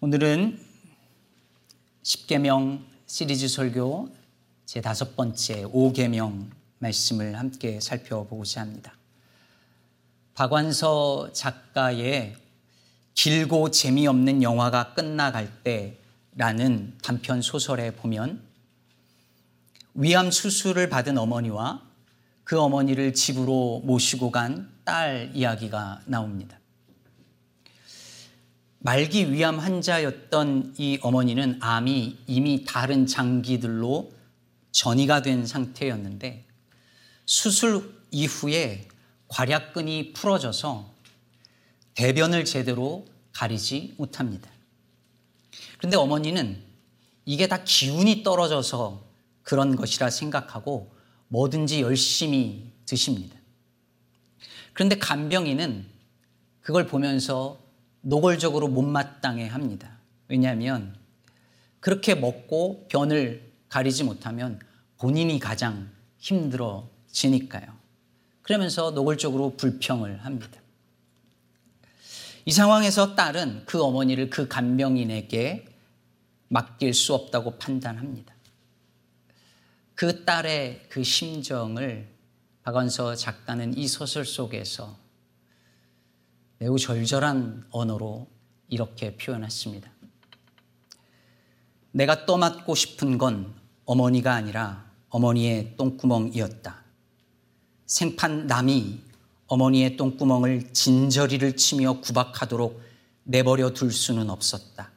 오늘은 10계명 시리즈 설교 제 다섯 번째 5계명 말씀을 함께 살펴보고자 합니다. 박완서 작가의 길고 재미없는 영화가 끝나갈 때라는 단편 소설에 보면 위암 수술을 받은 어머니와 그 어머니를 집으로 모시고 간 딸 이야기가 나옵니다. 말기 위암 환자였던 이 어머니는 암이 이미 다른 장기들로 전이가 된 상태였는데 수술 이후에 괄약근이 풀어져서 대변을 제대로 가리지 못합니다. 그런데 어머니는 이게 다 기운이 떨어져서 그런 것이라 생각하고 뭐든지 열심히 드십니다. 그런데 간병인은 그걸 보면서 노골적으로 못마땅해 합니다. 왜냐하면 그렇게 먹고 변을 가리지 못하면 본인이 가장 힘들어지니까요. 그러면서 노골적으로 불평을 합니다. 이 상황에서 딸은 그 어머니를 그 간병인에게 맡길 수 없다고 판단합니다. 그 딸의 그 심정을 박원서 작가는 이 소설 속에서 매우 절절한 언어로 이렇게 표현했습니다. 내가 떠맡고 싶은 건 어머니가 아니라 어머니의 똥구멍이었다. 생판 남이 어머니의 똥구멍을 진저리를 치며 구박하도록 내버려 둘 수는 없었다.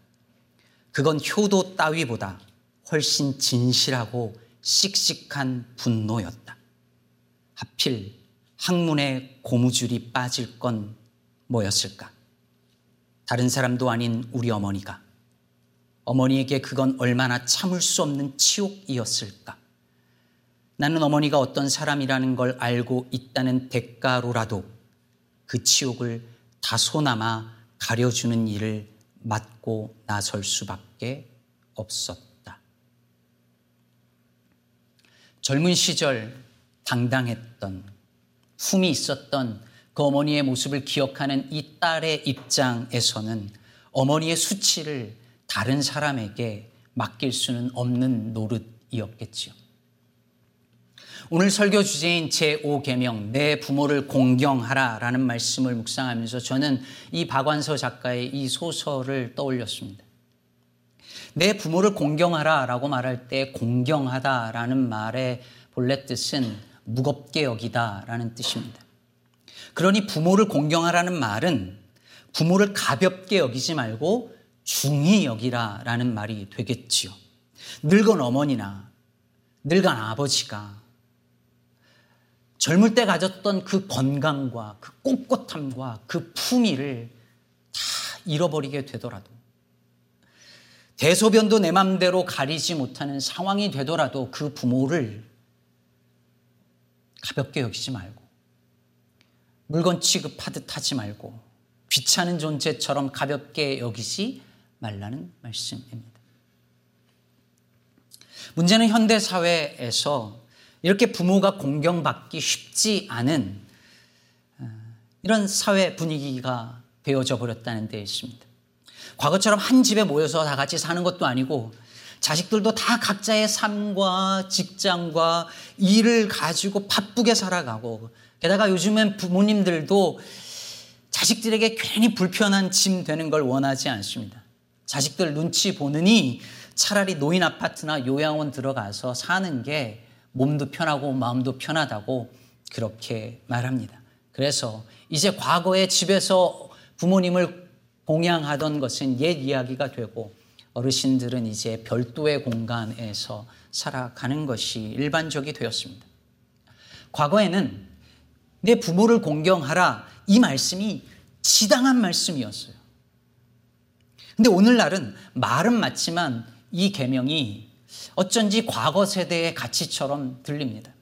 그건 효도 따위보다 훨씬 진실하고 씩씩한 분노였다. 하필 학문의 고무줄이 빠질 건 뭐였을까? 다른 사람도 아닌 우리 어머니가 어머니에게 그건 얼마나 참을 수 없는 치욕이었을까? 나는 어머니가 어떤 사람이라는 걸 알고 있다는 대가로라도 그 치욕을 다소나마 가려주는 일을 맡고 나설 수밖에 없었다. 젊은 시절 당당했던, 품이 있었던 그 어머니의 모습을 기억하는 이 딸의 입장에서는 어머니의 수치를 다른 사람에게 맡길 수는 없는 노릇이었겠지요. 오늘 설교 주제인 제5계명 내 부모를 공경하라 라는 말씀을 묵상하면서 저는 이 박완서 작가의 이 소설을 떠올렸습니다. 내 부모를 공경하라 라고 말할 때 공경하다 라는 말의 본래 뜻은 무겁게 여기다 라는 뜻입니다. 그러니 부모를 공경하라는 말은 부모를 가볍게 여기지 말고 중히 여기라라는 말이 되겠지요. 늙은 어머니나 늙은 아버지가 젊을 때 가졌던 그 건강과 그 꼿꼿함과 그 품위를 다 잃어버리게 되더라도 대소변도 내 맘대로 가리지 못하는 상황이 되더라도 그 부모를 가볍게 여기지 말고 물건 취급하듯 하지 말고 귀찮은 존재처럼 가볍게 여기지 말라는 말씀입니다. 문제는 현대 사회에서 이렇게 부모가 공경받기 쉽지 않은 어, 이런 사회 분위기가 되어져 버렸다는 데 있습니다. 과거처럼 한 집에 모여서 다 같이 사는 것도 아니고 자식들도 다 각자의 삶과 직장과 일을 가지고 바쁘게 살아가고 게다가 요즘엔 부모님들도 자식들에게 괜히 불편한 짐 되는 걸 원하지 않습니다. 자식들 눈치 보느니 차라리 노인 아파트나 요양원 들어가서 사는 게 몸도 편하고 마음도 편하다고 그렇게 말합니다. 그래서 이제 과거에 집에서 부모님을 공양하던 것은 옛 이야기가 되고 어르신들은 이제 별도의 공간에서 살아가는 것이 일반적이 되었습니다. 과거에는 내 부모를 공경하라 이 말씀이 지당한 말씀이었어요. 근데 오늘날은 말은 맞지만 이 계명이 어쩐지 과거 세대의 가치처럼 들립니다.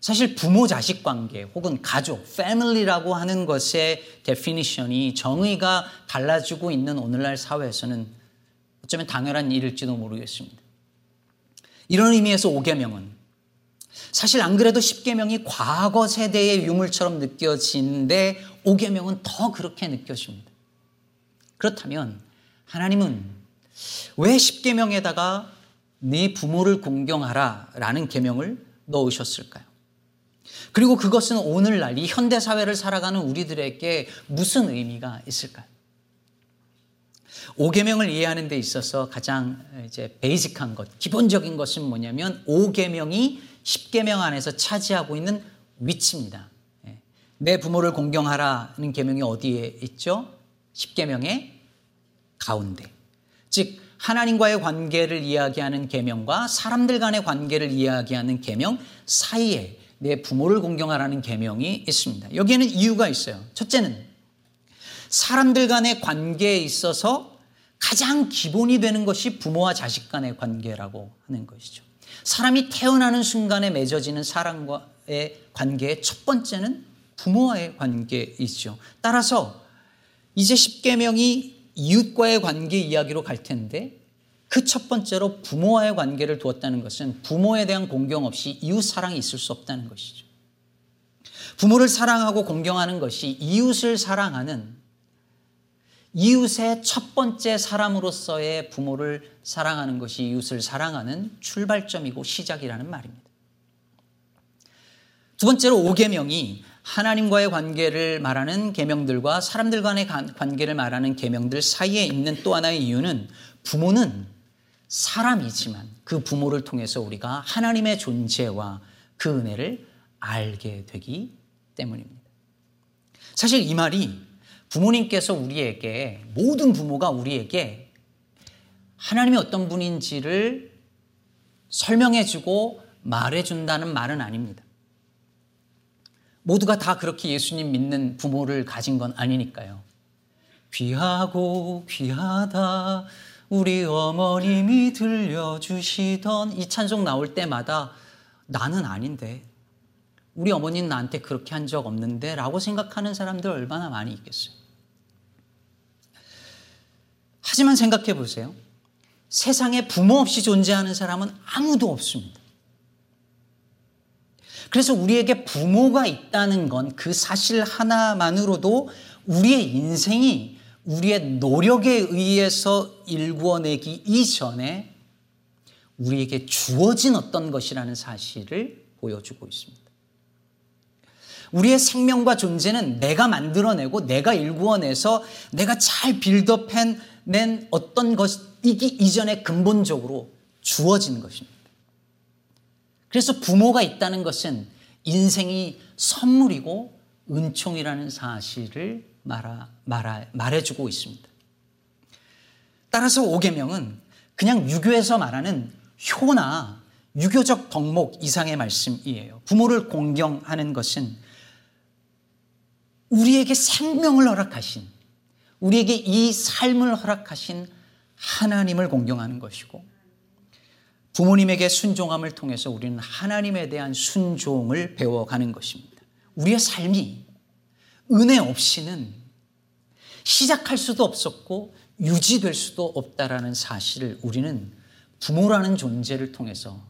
사실 부모 자식 관계 혹은 가족, family라고 하는 것의 definition이 정의가 달라지고 있는 오늘날 사회에서는 어쩌면 당연한 일일지도 모르겠습니다. 이런 의미에서 5계명은 사실 안 그래도 10계명이 과거 세대의 유물처럼 느껴지는데 5계명은 더 그렇게 느껴집니다. 그렇다면 하나님은 왜 십계명에다가 네 부모를 공경하라라는 계명을 넣으셨을까요? 그리고 그것은 오늘날 이 현대 사회를 살아가는 우리들에게 무슨 의미가 있을까요? 5계명을 이해하는 데 있어서 가장 이제 베이직한 것, 기본적인 것은 뭐냐면 5계명이 10계명 안에서 차지하고 있는 위치입니다. 예. 내 부모를 공경하라는 계명이 어디에 있죠? 10계명의 가운데. 즉 하나님과의 관계를 이야기하는 계명과 사람들 간의 관계를 이야기하는 계명 사이에 내 부모를 공경하라는 계명이 있습니다. 여기에는 이유가 있어요. 첫째는 사람들 간의 관계에 있어서 가장 기본이 되는 것이 부모와 자식 간의 관계라고 하는 것이죠. 사람이 태어나는 순간에 맺어지는 사랑과의 관계의 첫 번째는 부모와의 관계이죠. 따라서 이제 십계명이 이웃과의 관계 이야기로 갈 텐데 그 첫 번째로 부모와의 관계를 두었다는 것은 부모에 대한 공경 없이 이웃 사랑이 있을 수 없다는 것이죠. 부모를 사랑하고 공경하는 것이 이웃을 사랑하는 이웃의 첫 번째 사람으로서의 부모를 사랑하는 것이 이웃을 사랑하는 출발점이고 시작이라는 말입니다. 두 번째로 5계명이 하나님과의 관계를 말하는 계명들과 사람들 간의 관계를 말하는 계명들 사이에 있는 또 하나의 이유는 부모는 사람이지만 그 부모를 통해서 우리가 하나님의 존재와 그 은혜를 알게 되기 때문입니다. 사실 이 말이 부모님께서 우리에게 모든 부모가 우리에게 하나님이 어떤 분인지를 설명해주고 말해준다는 말은 아닙니다. 모두가 다 그렇게 예수님 믿는 부모를 가진 건 아니니까요. 귀하고 귀하다 우리 어머님이 들려주시던 이 찬송 나올 때마다 나는 아닌데 우리 어머니는 나한테 그렇게 한 적 없는데 라고 생각하는 사람들 얼마나 많이 있겠어요. 하지만 생각해 보세요. 세상에 부모 없이 존재하는 사람은 아무도 없습니다. 그래서 우리에게 부모가 있다는 건 그 사실 하나만으로도 우리의 인생이 우리의 노력에 의해서 일구어내기 이전에 우리에게 주어진 어떤 것이라는 사실을 보여주고 있습니다. 우리의 생명과 존재는 내가 만들어내고 내가 일구어내서 내가 잘 빌드업해낸 어떤 것이기 이전에 근본적으로 주어진 것입니다. 그래서 부모가 있다는 것은 인생이 선물이고 은총이라는 사실을 말하, 말하, 말해주고 있습니다. 따라서 오계명은 그냥 유교에서 말하는 효나 유교적 덕목 이상의 말씀이에요. 부모를 공경하는 것은 우리에게 생명을 허락하신, 우리에게 이 삶을 허락하신 하나님을 공경하는 것이고, 부모님에게 순종함을 통해서 우리는 하나님에 대한 순종을 배워가는 것입니다. 우리의 삶이 은혜 없이는 시작할 수도 없었고 유지될 수도 없다라는 사실을 우리는 부모라는 존재를 통해서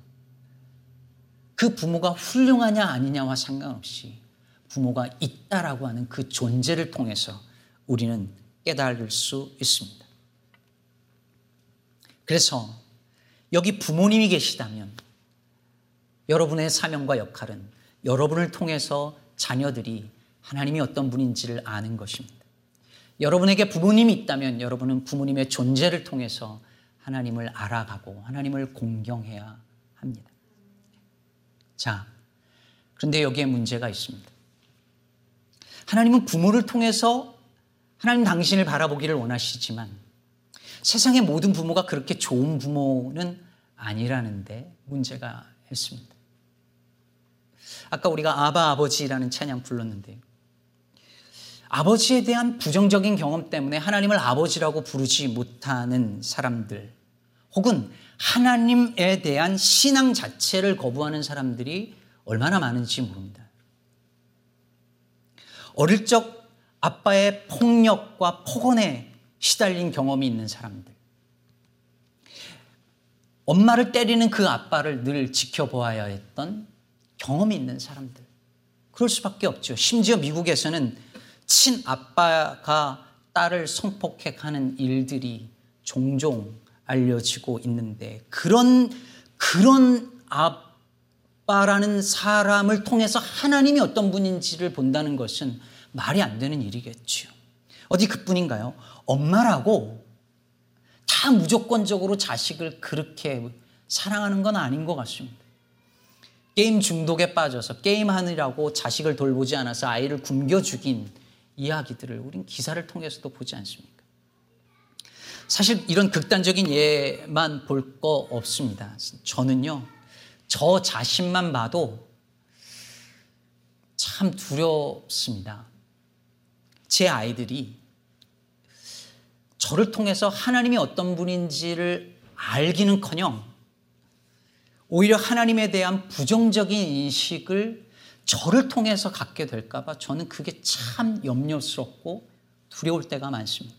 그 부모가 훌륭하냐 아니냐와 상관없이 부모가 있다라고 하는 그 존재를 통해서 우리는 깨달을 수 있습니다. 그래서 여기 부모님이 계시다면 여러분의 사명과 역할은 여러분을 통해서 자녀들이 하나님이 어떤 분인지를 아는 것입니다. 여러분에게 부모님이 있다면 여러분은 부모님의 존재를 통해서 하나님을 알아가고 하나님을 공경해야 합니다. 자, 그런데 여기에 문제가 있습니다. 하나님은 부모를 통해서 하나님 당신을 바라보기를 원하시지만 세상의 모든 부모가 그렇게 좋은 부모는 아니라는데 문제가 있습니다. 아까 우리가 아바 아버지라는 찬양 불렀는데 아버지에 대한 부정적인 경험 때문에 하나님을 아버지라고 부르지 못하는 사람들 혹은 하나님에 대한 신앙 자체를 거부하는 사람들이 얼마나 많은지 모릅니다. 어릴 적 아빠의 폭력과 폭언에 시달린 경험이 있는 사람들. 엄마를 때리는 그 아빠를 늘 지켜보아야 했던 경험이 있는 사람들. 그럴 수밖에 없죠. 심지어 미국에서는 친아빠가 딸을 성폭행하는 일들이 종종 알려지고 있는데 그런 그런 아 빠라는 사람을 통해서 하나님이 어떤 분인지를 본다는 것은 말이 안 되는 일이겠지요. 어디 그뿐인가요? 엄마라고 다 무조건적으로 자식을 그렇게 사랑하는 건 아닌 것 같습니다. 게임 중독에 빠져서 게임하느라고 자식을 돌보지 않아서 아이를 굶겨 죽인 이야기들을 우린 기사를 통해서도 보지 않습니까? 사실 이런 극단적인 예만 볼 거 없습니다. 저는요, 저 자신만 봐도 참 두렵습니다. 제 아이들이 저를 통해서 하나님이 어떤 분인지를 알기는 커녕 오히려 하나님에 대한 부정적인 인식을 저를 통해서 갖게 될까봐 저는 그게 참 염려스럽고 두려울 때가 많습니다.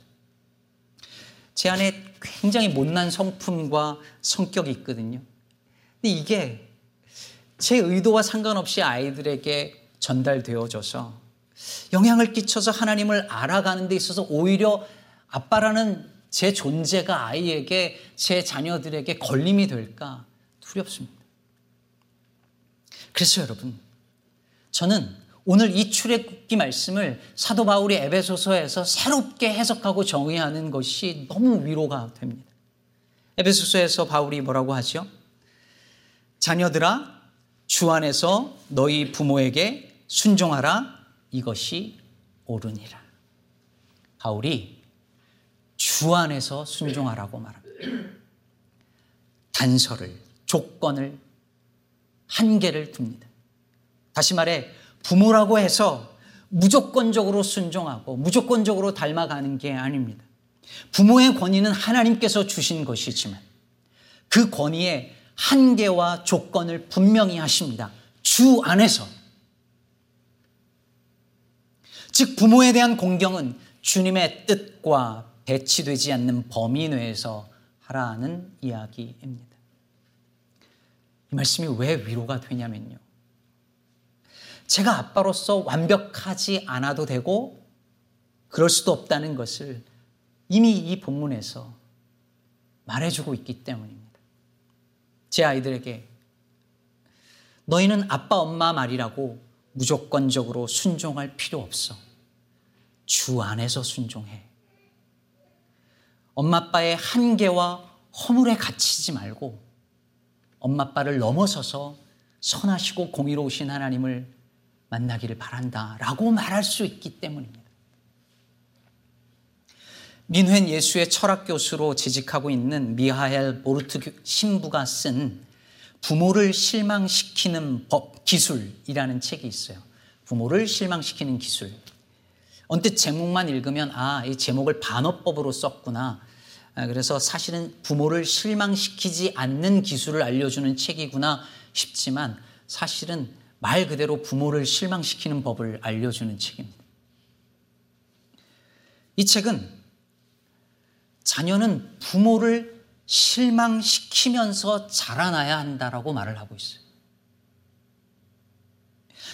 제 안에 굉장히 못난 성품과 성격이 있거든요. 근데 이게 제 의도와 상관없이 아이들에게 전달되어져서 영향을 끼쳐서 하나님을 알아가는 데 있어서 오히려 아빠라는 제 존재가 아이에게 제 자녀들에게 걸림이 될까 두렵습니다. 그래서 여러분, 저는 오늘 이 출애굽기 말씀을 사도 바울이 에베소서에서 새롭게 해석하고 정의하는 것이 너무 위로가 됩니다. 에베소서에서 바울이 뭐라고 하죠? 자녀들아 주 안에서 너희 부모에게 순종하라 이것이 옳으니라. 바울이 주 안에서 순종하라고 말합니다. 단서를 조건을 한계를 둡니다. 다시 말해 부모라고 해서 무조건적으로 순종하고 무조건적으로 닮아가는 게 아닙니다. 부모의 권위는 하나님께서 주신 것이지만 그 권위에 한계와 조건을 분명히 하십니다. 주 안에서. 즉, 부모에 대한 공경은 주님의 뜻과 배치되지 않는 범위 내에서 하라는 이야기입니다. 이 말씀이 왜 위로가 되냐면요. 제가 아빠로서 완벽하지 않아도 되고 그럴 수도 없다는 것을 이미 이 본문에서 말해주고 있기 때문입니다. 제 아이들에게 너희는 아빠, 엄마 말이라고 무조건적으로 순종할 필요 없어. 주 안에서 순종해. 엄마, 아빠의 한계와 허물에 갇히지 말고 엄마 아빠를 넘어서서 선하시고 공의로우신 하나님을 만나기를 바란다 라고 말할 수 있기 때문입니다. 민회 예수의 철학 교수로 재직하고 있는 미하엘 보르트 신부가 쓴 부모를 실망시키는 법 기술이라는 책이 있어요. 부모를 실망시키는 기술. 언뜻 제목만 읽으면 아, 이 제목을 반어법으로 썼구나. 아, 그래서 사실은 부모를 실망시키지 않는 기술을 알려주는 책이구나 싶지만 사실은 말 그대로 부모를 실망시키는 법을 알려주는 책입니다. 이 책은 자녀는 부모를 실망시키면서 자라나야 한다라고 말을 하고 있어요.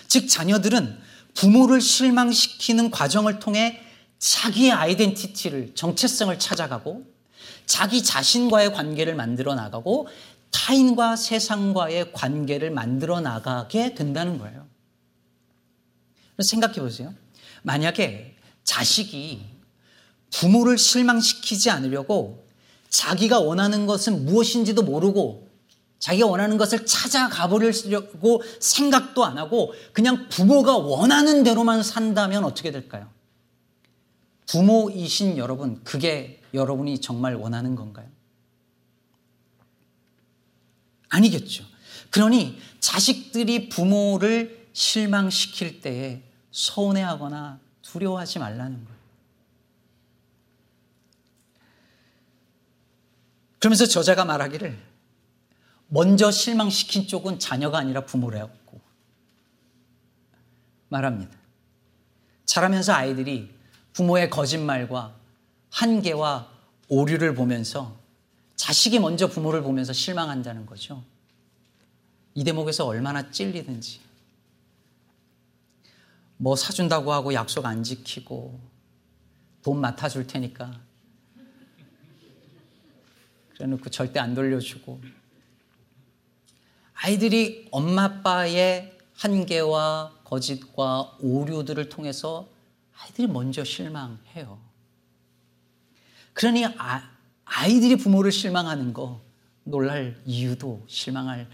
즉, 자녀들은 부모를 실망시키는 과정을 통해 자기의 아이덴티티를, 정체성을 찾아가고 자기 자신과의 관계를 만들어 나가고 타인과 세상과의 관계를 만들어 나가게 된다는 거예요. 생각해 보세요. 만약에 자식이 부모를 실망시키지 않으려고 자기가 원하는 것은 무엇인지도 모르고 자기가 원하는 것을 찾아가 보려고 생각도 안 하고 그냥 부모가 원하는 대로만 산다면 어떻게 될까요? 부모이신 여러분, 그게 여러분이 정말 원하는 건가요? 아니겠죠. 그러니 자식들이 부모를 실망시킬 때에 서운해하거나 두려워하지 말라는 거예요. 그러면서 저자가 말하기를 먼저 실망시킨 쪽은 자녀가 아니라 부모라고 말합니다. 자라면서 아이들이 부모의 거짓말과 한계와 오류를 보면서 자식이 먼저 부모를 보면서 실망한다는 거죠. 이 대목에서 얼마나 찔리든지. 뭐 사준다고 하고 약속 안 지키고 돈 맡아줄 테니까 그래 놓고 절대 안 돌려주고 아이들이 엄마 아빠의 한계와 거짓과 오류들을 통해서 아이들이 먼저 실망해요. 그러니 아, 아이들이 부모를 실망하는 거 놀랄 이유도 실망할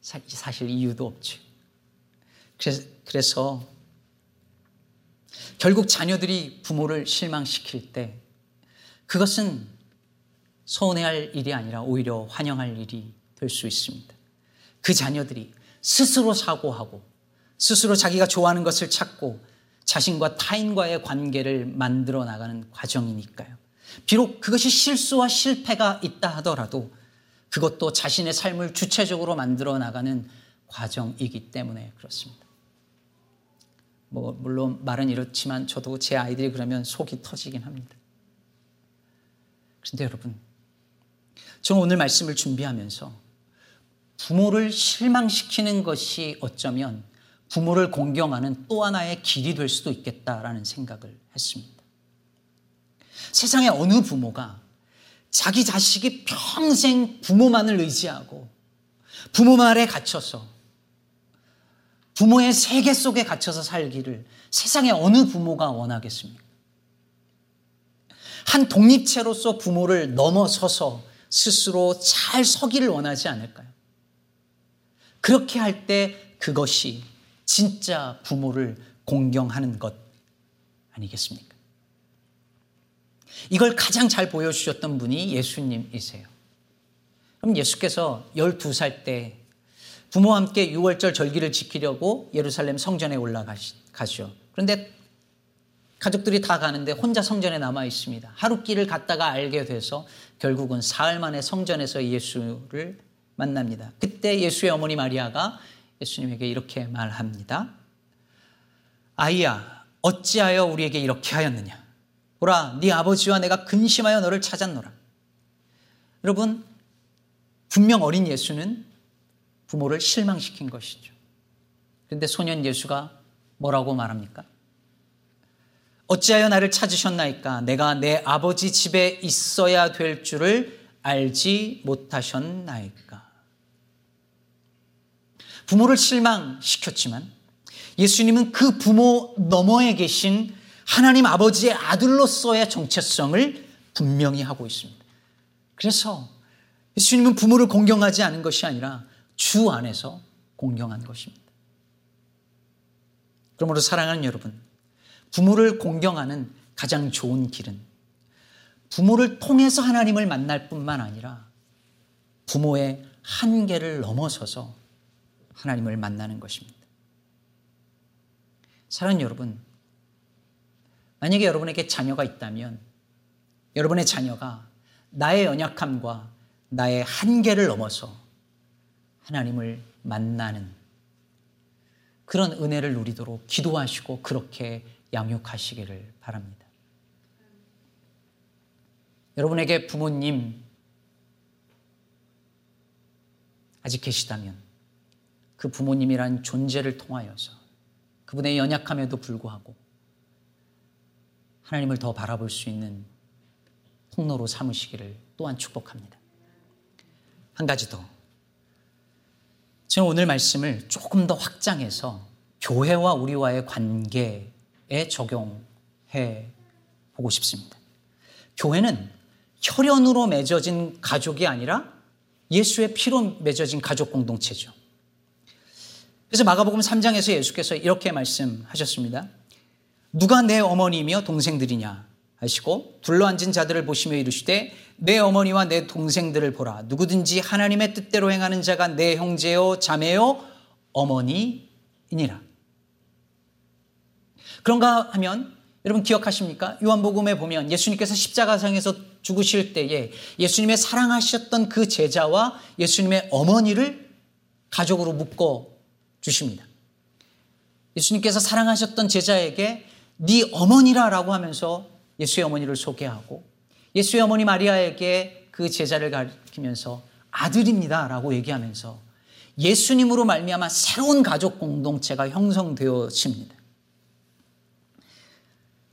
사실 이유도 없죠. 그래서, 그래서 결국 자녀들이 부모를 실망시킬 때 그것은 서운해할 일이 아니라 오히려 환영할 일이 될 수 있습니다. 그 자녀들이 스스로 사고하고 스스로 자기가 좋아하는 것을 찾고 자신과 타인과의 관계를 만들어 나가는 과정이니까요. 비록 그것이 실수와 실패가 있다 하더라도 그것도 자신의 삶을 주체적으로 만들어 나가는 과정이기 때문에 그렇습니다. 뭐, 물론 말은 이렇지만 저도 제 아이들이 그러면 속이 터지긴 합니다. 그런데 여러분, 저는 오늘 말씀을 준비하면서 부모를 실망시키는 것이 어쩌면 부모를 공경하는 또 하나의 길이 될 수도 있겠다라는 생각을 했습니다. 세상에 어느 부모가 자기 자식이 평생 부모만을 의지하고 부모 말에 갇혀서 부모의 세계 속에 갇혀서 살기를 세상에 어느 부모가 원하겠습니까? 한 독립체로서 부모를 넘어서서 스스로 잘 서기를 원하지 않을까요? 그렇게 할 때 그것이 진짜 부모를 공경하는 것 아니겠습니까? 이걸 가장 잘 보여주셨던 분이 예수님이세요. 그럼 예수께서 12살 때 부모와 함께 6월절 절기를 지키려고 예루살렘 성전에 올라가죠. 그런데 가족들이 다 가는데 혼자 성전에 남아 있습니다. 하루 길을 갔다가 알게 돼서 결국은 사흘 만에 성전에서 예수를 만납니다. 그때 예수의 어머니 마리아가 예수님에게 이렇게 말합니다. 아이야, 어찌하여 우리에게 이렇게 하였느냐? 보라, 네 아버지와 내가 근심하여 너를 찾았노라. 여러분, 분명 어린 예수는 부모를 실망시킨 것이죠. 그런데 소년 예수가 뭐라고 말합니까? 어찌하여 나를 찾으셨나이까? 내가 내 아버지 집에 있어야 될 줄을 알지 못하셨나이까? 부모를 실망시켰지만 예수님은 그 부모 너머에 계신 하나님 아버지의 아들로서의 정체성을 분명히 하고 있습니다. 그래서 예수님은 부모를 공경하지 않은 것이 아니라 주 안에서 공경한 것입니다. 그러므로 사랑하는 여러분, 부모를 공경하는 가장 좋은 길은 부모를 통해서 하나님을 만날 뿐만 아니라 부모의 한계를 넘어서서 하나님을 만나는 것입니다. 사랑하는 여러분, 만약에 여러분에게 자녀가 있다면 여러분의 자녀가 나의 연약함과 나의 한계를 넘어서 하나님을 만나는 그런 은혜를 누리도록 기도하시고 그렇게 양육하시기를 바랍니다. 여러분에게 부모님 아직 계시다면 그 부모님이란 존재를 통하여서 그분의 연약함에도 불구하고 하나님을 더 바라볼 수 있는 통로로 삼으시기를 또한 축복합니다. 한 가지 더. 저는 오늘 말씀을 조금 더 확장해서 교회와 우리와의 관계 에 적용해 보고 싶습니다. 교회는 혈연으로 맺어진 가족이 아니라 예수의 피로 맺어진 가족 공동체죠. 그래서 마가복음 3장에서 예수께서 이렇게 말씀하셨습니다. 누가 내 어머니며 동생들이냐 하시고 둘러앉은 자들을 보시며 이르시되 내 어머니와 내 동생들을 보라 누구든지 하나님의 뜻대로 행하는 자가 내 형제요 자매요 어머니이니라. 그런가 하면 여러분 기억하십니까? 요한복음에 보면 예수님께서 십자가상에서 죽으실 때에 예수님의 사랑하셨던 그 제자와 예수님의 어머니를 가족으로 묶어 주십니다. 예수님께서 사랑하셨던 제자에게 네 어머니라라고 하면서 예수의 어머니를 소개하고 예수의 어머니 마리아에게 그 제자를 가리키면서 아들입니다라고 얘기하면서 예수님으로 말미암아 새로운 가족 공동체가 형성되어집니다.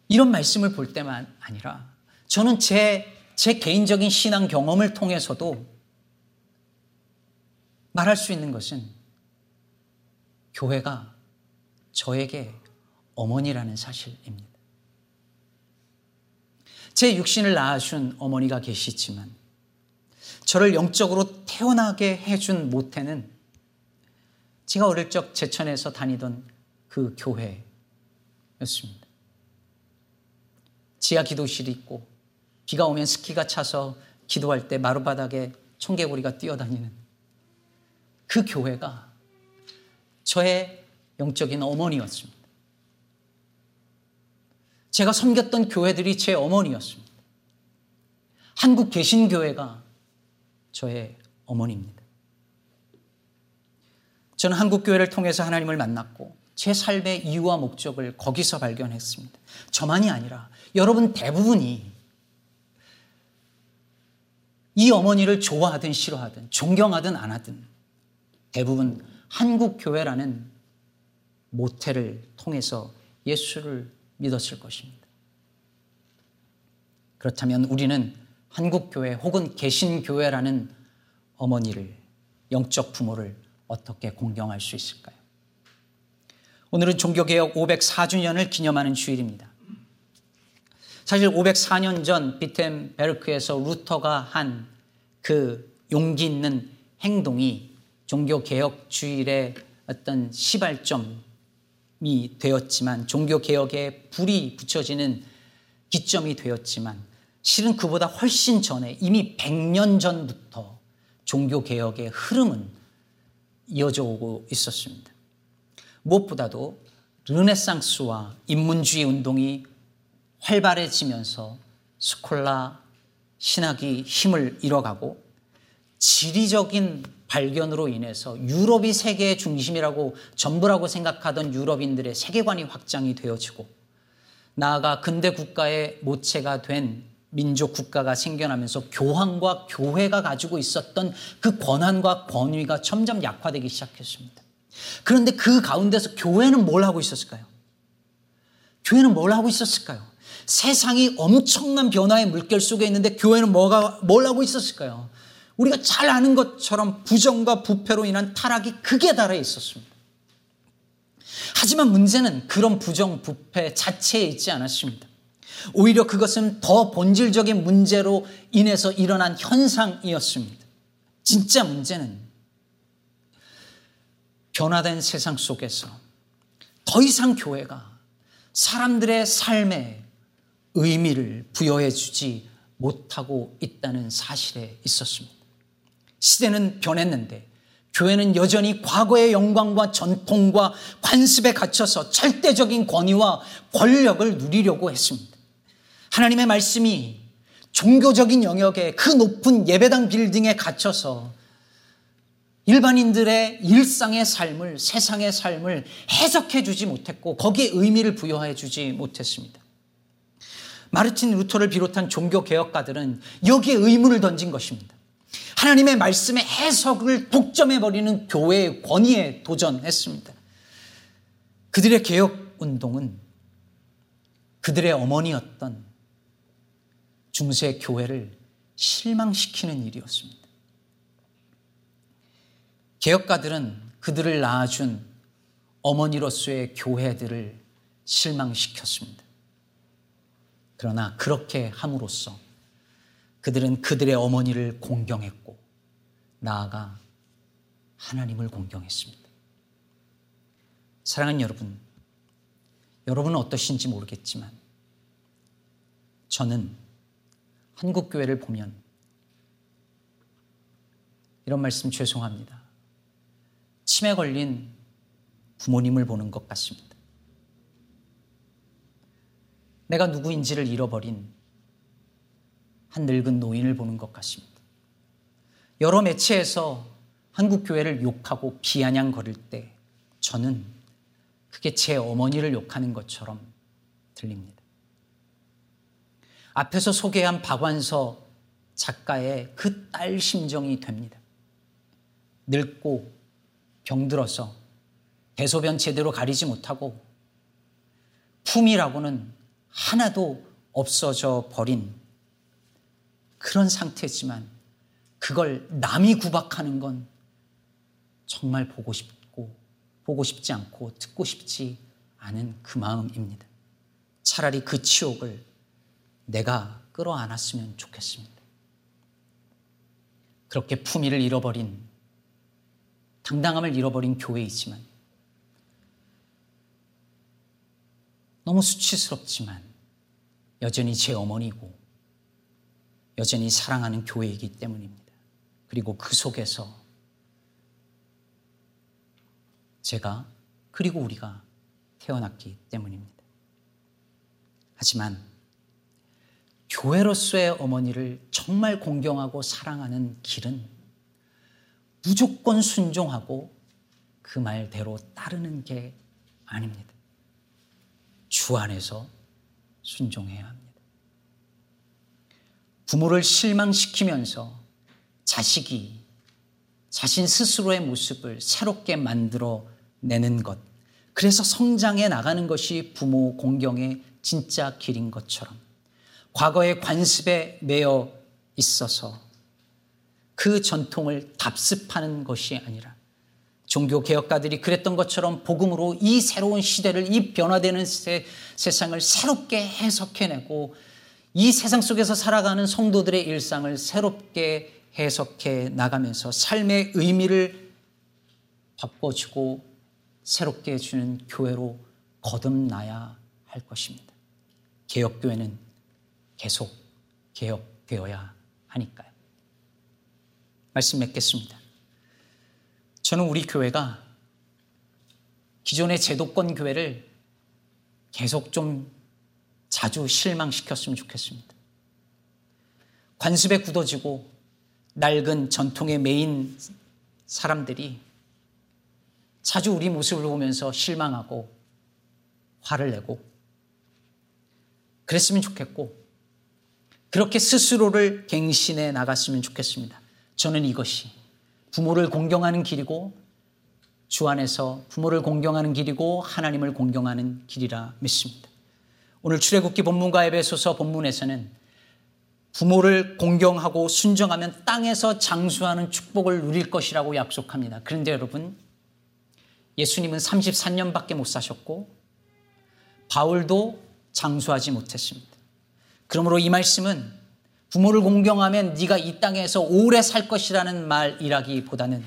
이런 말씀을 볼 때만 아니라 저는 제 제 개인적인 신앙 경험을 통해서도 말할 수 있는 것은 교회가 저에게 어머니라는 사실입니다. 제 육신을 낳아준 어머니가 계시지만 저를 영적으로 태어나게 해준 모태는 제가 어릴 적 제천에서 다니던 그 교회였습니다. 지하 기도실이 있고 비가 오면 스키가 차서 기도할 때 마루바닥에 청개구리가 뛰어다니는 그 교회가 저의 영적인 어머니였습니다. 제가 섬겼던 교회들이 제 어머니였습니다. 한국 개신교회가 저의 어머니입니다. 저는 한국교회를 통해서 하나님을 만났고 제 삶의 이유와 목적을 거기서 발견했습니다. 저만이 아니라 여러분 대부분이 이 어머니를 좋아하든 싫어하든 존경하든 안 하든 대부분 한국교회라는 모태를 통해서 예수를 믿었을 것입니다. 그렇다면 우리는 한국교회 혹은 개신교회라는 어머니를, 영적 부모를 어떻게 공경할 수 있을까요? 오늘은 종교개혁 504주년을 기념하는 주일입니다. 사실 504년 전 비템 베르크에서 루터가 한 그 용기 있는 행동이 종교개혁 주일의 어떤 시발점이 되었지만 종교개혁에 불이 붙여지는 기점이 되었지만 실은 그보다 훨씬 전에 이미 100년 전부터 종교개혁의 흐름은 이어져 오고 있었습니다. 무엇보다도 르네상스와 인문주의 운동이 활발해지면서 스콜라 신학이 힘을 잃어가고 지리적인 발견으로 인해서 유럽이 세계의 중심이라고 전부라고 생각하던 유럽인들의 세계관이 확장이 되어지고 나아가 근대 국가의 모체가 된 민족 국가가 생겨나면서 교황과 교회가 가지고 있었던 그 권한과 권위가 점점 약화되기 시작했습니다. 그런데 그 가운데서 교회는 뭘 하고 있었을까요? 교회는 뭘 하고 있었을까요? 세상이 엄청난 변화의 물결 속에 있는데 교회는 뭐가, 뭘 하고 있었을까요? 우리가 잘 아는 것처럼 부정과 부패로 인한 타락이 극에 달해 있었습니다. 하지만 문제는 그런 부정, 부패 자체에 있지 않았습니다. 오히려 그것은 더 본질적인 문제로 인해서 일어난 현상이었습니다. 진짜 문제는 변화된 세상 속에서 더 이상 교회가 사람들의 삶에 의미를 부여해 주지 못하고 있다는 사실에 있었습니다. 시대는 변했는데 교회는 여전히 과거의 영광과 전통과 관습에 갇혀서 절대적인 권위와 권력을 누리려고 했습니다. 하나님의 말씀이 종교적인 영역에 그 높은 예배당 빌딩에 갇혀서 일반인들의 일상의 삶을, 세상의 삶을 해석해 주지 못했고 거기에 의미를 부여해 주지 못했습니다. 마르틴 루터를 비롯한 종교 개혁가들은 여기에 의문을 던진 것입니다. 하나님의 말씀의 해석을 독점해 버리는 교회의 권위에 도전했습니다. 그들의 개혁 운동은 그들의 어머니였던 중세 교회를 실망시키는 일이었습니다. 개혁가들은 그들을 낳아준 어머니로서의 교회들을 실망시켰습니다. 그러나 그렇게 함으로써 그들은 그들의 어머니를 공경했고 나아가 하나님을 공경했습니다. 사랑하는 여러분, 여러분은 어떠신지 모르겠지만 저는 한국 교회를 보면 이런 말씀 죄송합니다. 치매 걸린 부모님을 보는 것 같습니다. 내가 누구인지를 잃어버린 한 늙은 노인을 보는 것 같습니다. 여러 매체에서 한국 교회를 욕하고 비아냥거릴 때 저는 그게 제 어머니를 욕하는 것처럼 들립니다. 앞에서 소개한 박완서 작가의 그 딸 심정이 됩니다. 늙고 병들어서 대소변 제대로 가리지 못하고 품이라고는 하나도 없어져 버린 그런 상태지만 그걸 남이 구박하는 건 정말 보고 싶고 보고 싶지 않고 듣고 싶지 않은 그 마음입니다. 차라리 그 치욕을 내가 끌어안았으면 좋겠습니다. 그렇게 품위를 잃어버린 당당함을 잃어버린 교회이지만 너무 수치스럽지만 여전히 제 어머니고 여전히 사랑하는 교회이기 때문입니다. 그리고 그 속에서 제가 그리고 우리가 태어났기 때문입니다. 하지만 교회로서의 어머니를 정말 공경하고 사랑하는 길은 무조건 순종하고 그 말대로 따르는 게 아닙니다. 주 안에서 순종해야 합니다. 부모를 실망시키면서 자식이 자신 스스로의 모습을 새롭게 만들어 내는 것. 그래서 성장해 나가는 것이 부모 공경의 진짜 길인 것처럼 과거의 관습에 매여 있어서 그 전통을 답습하는 것이 아니라 종교 개혁가들이 그랬던 것처럼 복음으로 이 새로운 시대를 이 변화되는 세, 세상을 새롭게 해석해내고 이 세상 속에서 살아가는 성도들의 일상을 새롭게 해석해 나가면서 삶의 의미를 바꿔주고 새롭게 해주는 교회로 거듭나야 할 것입니다. 개혁교회는 계속 개혁되어야 하니까요. 말씀 맺겠습니다. 저는 우리 교회가 기존의 제도권 교회를 계속 좀 자주 실망시켰으면 좋겠습니다. 관습에 굳어지고 낡은 전통의 메인 사람들이 자주 우리 모습을 보면서 실망하고 화를 내고 그랬으면 좋겠고 그렇게 스스로를 갱신해 나갔으면 좋겠습니다. 저는 이것이 부모를 공경하는 길이고 주 안에서 부모를 공경하는 길이고 하나님을 공경하는 길이라 믿습니다. 오늘 출애굽기 본문과 에베소서 본문에서는 부모를 공경하고 순정하면 땅에서 장수하는 축복을 누릴 것이라고 약속합니다. 그런데 여러분, 예수님은 33년밖에 못 사셨고 바울도 장수하지 못했습니다. 그러므로 이 말씀은 부모를 공경하면 네가 이 땅에서 오래 살 것이라는 말이라기보다는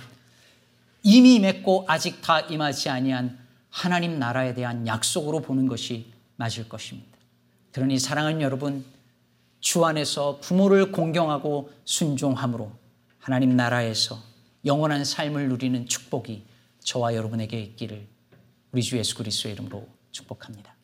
이미 맺고 아직 다 임하지 아니한 하나님 나라에 대한 약속으로 보는 것이 맞을 것입니다. 그러니 사랑하는 여러분, 주 안에서 부모를 공경하고 순종함으로 하나님 나라에서 영원한 삶을 누리는 축복이 저와 여러분에게 있기를 우리 주 예수 그리스도의 이름으로 축복합니다.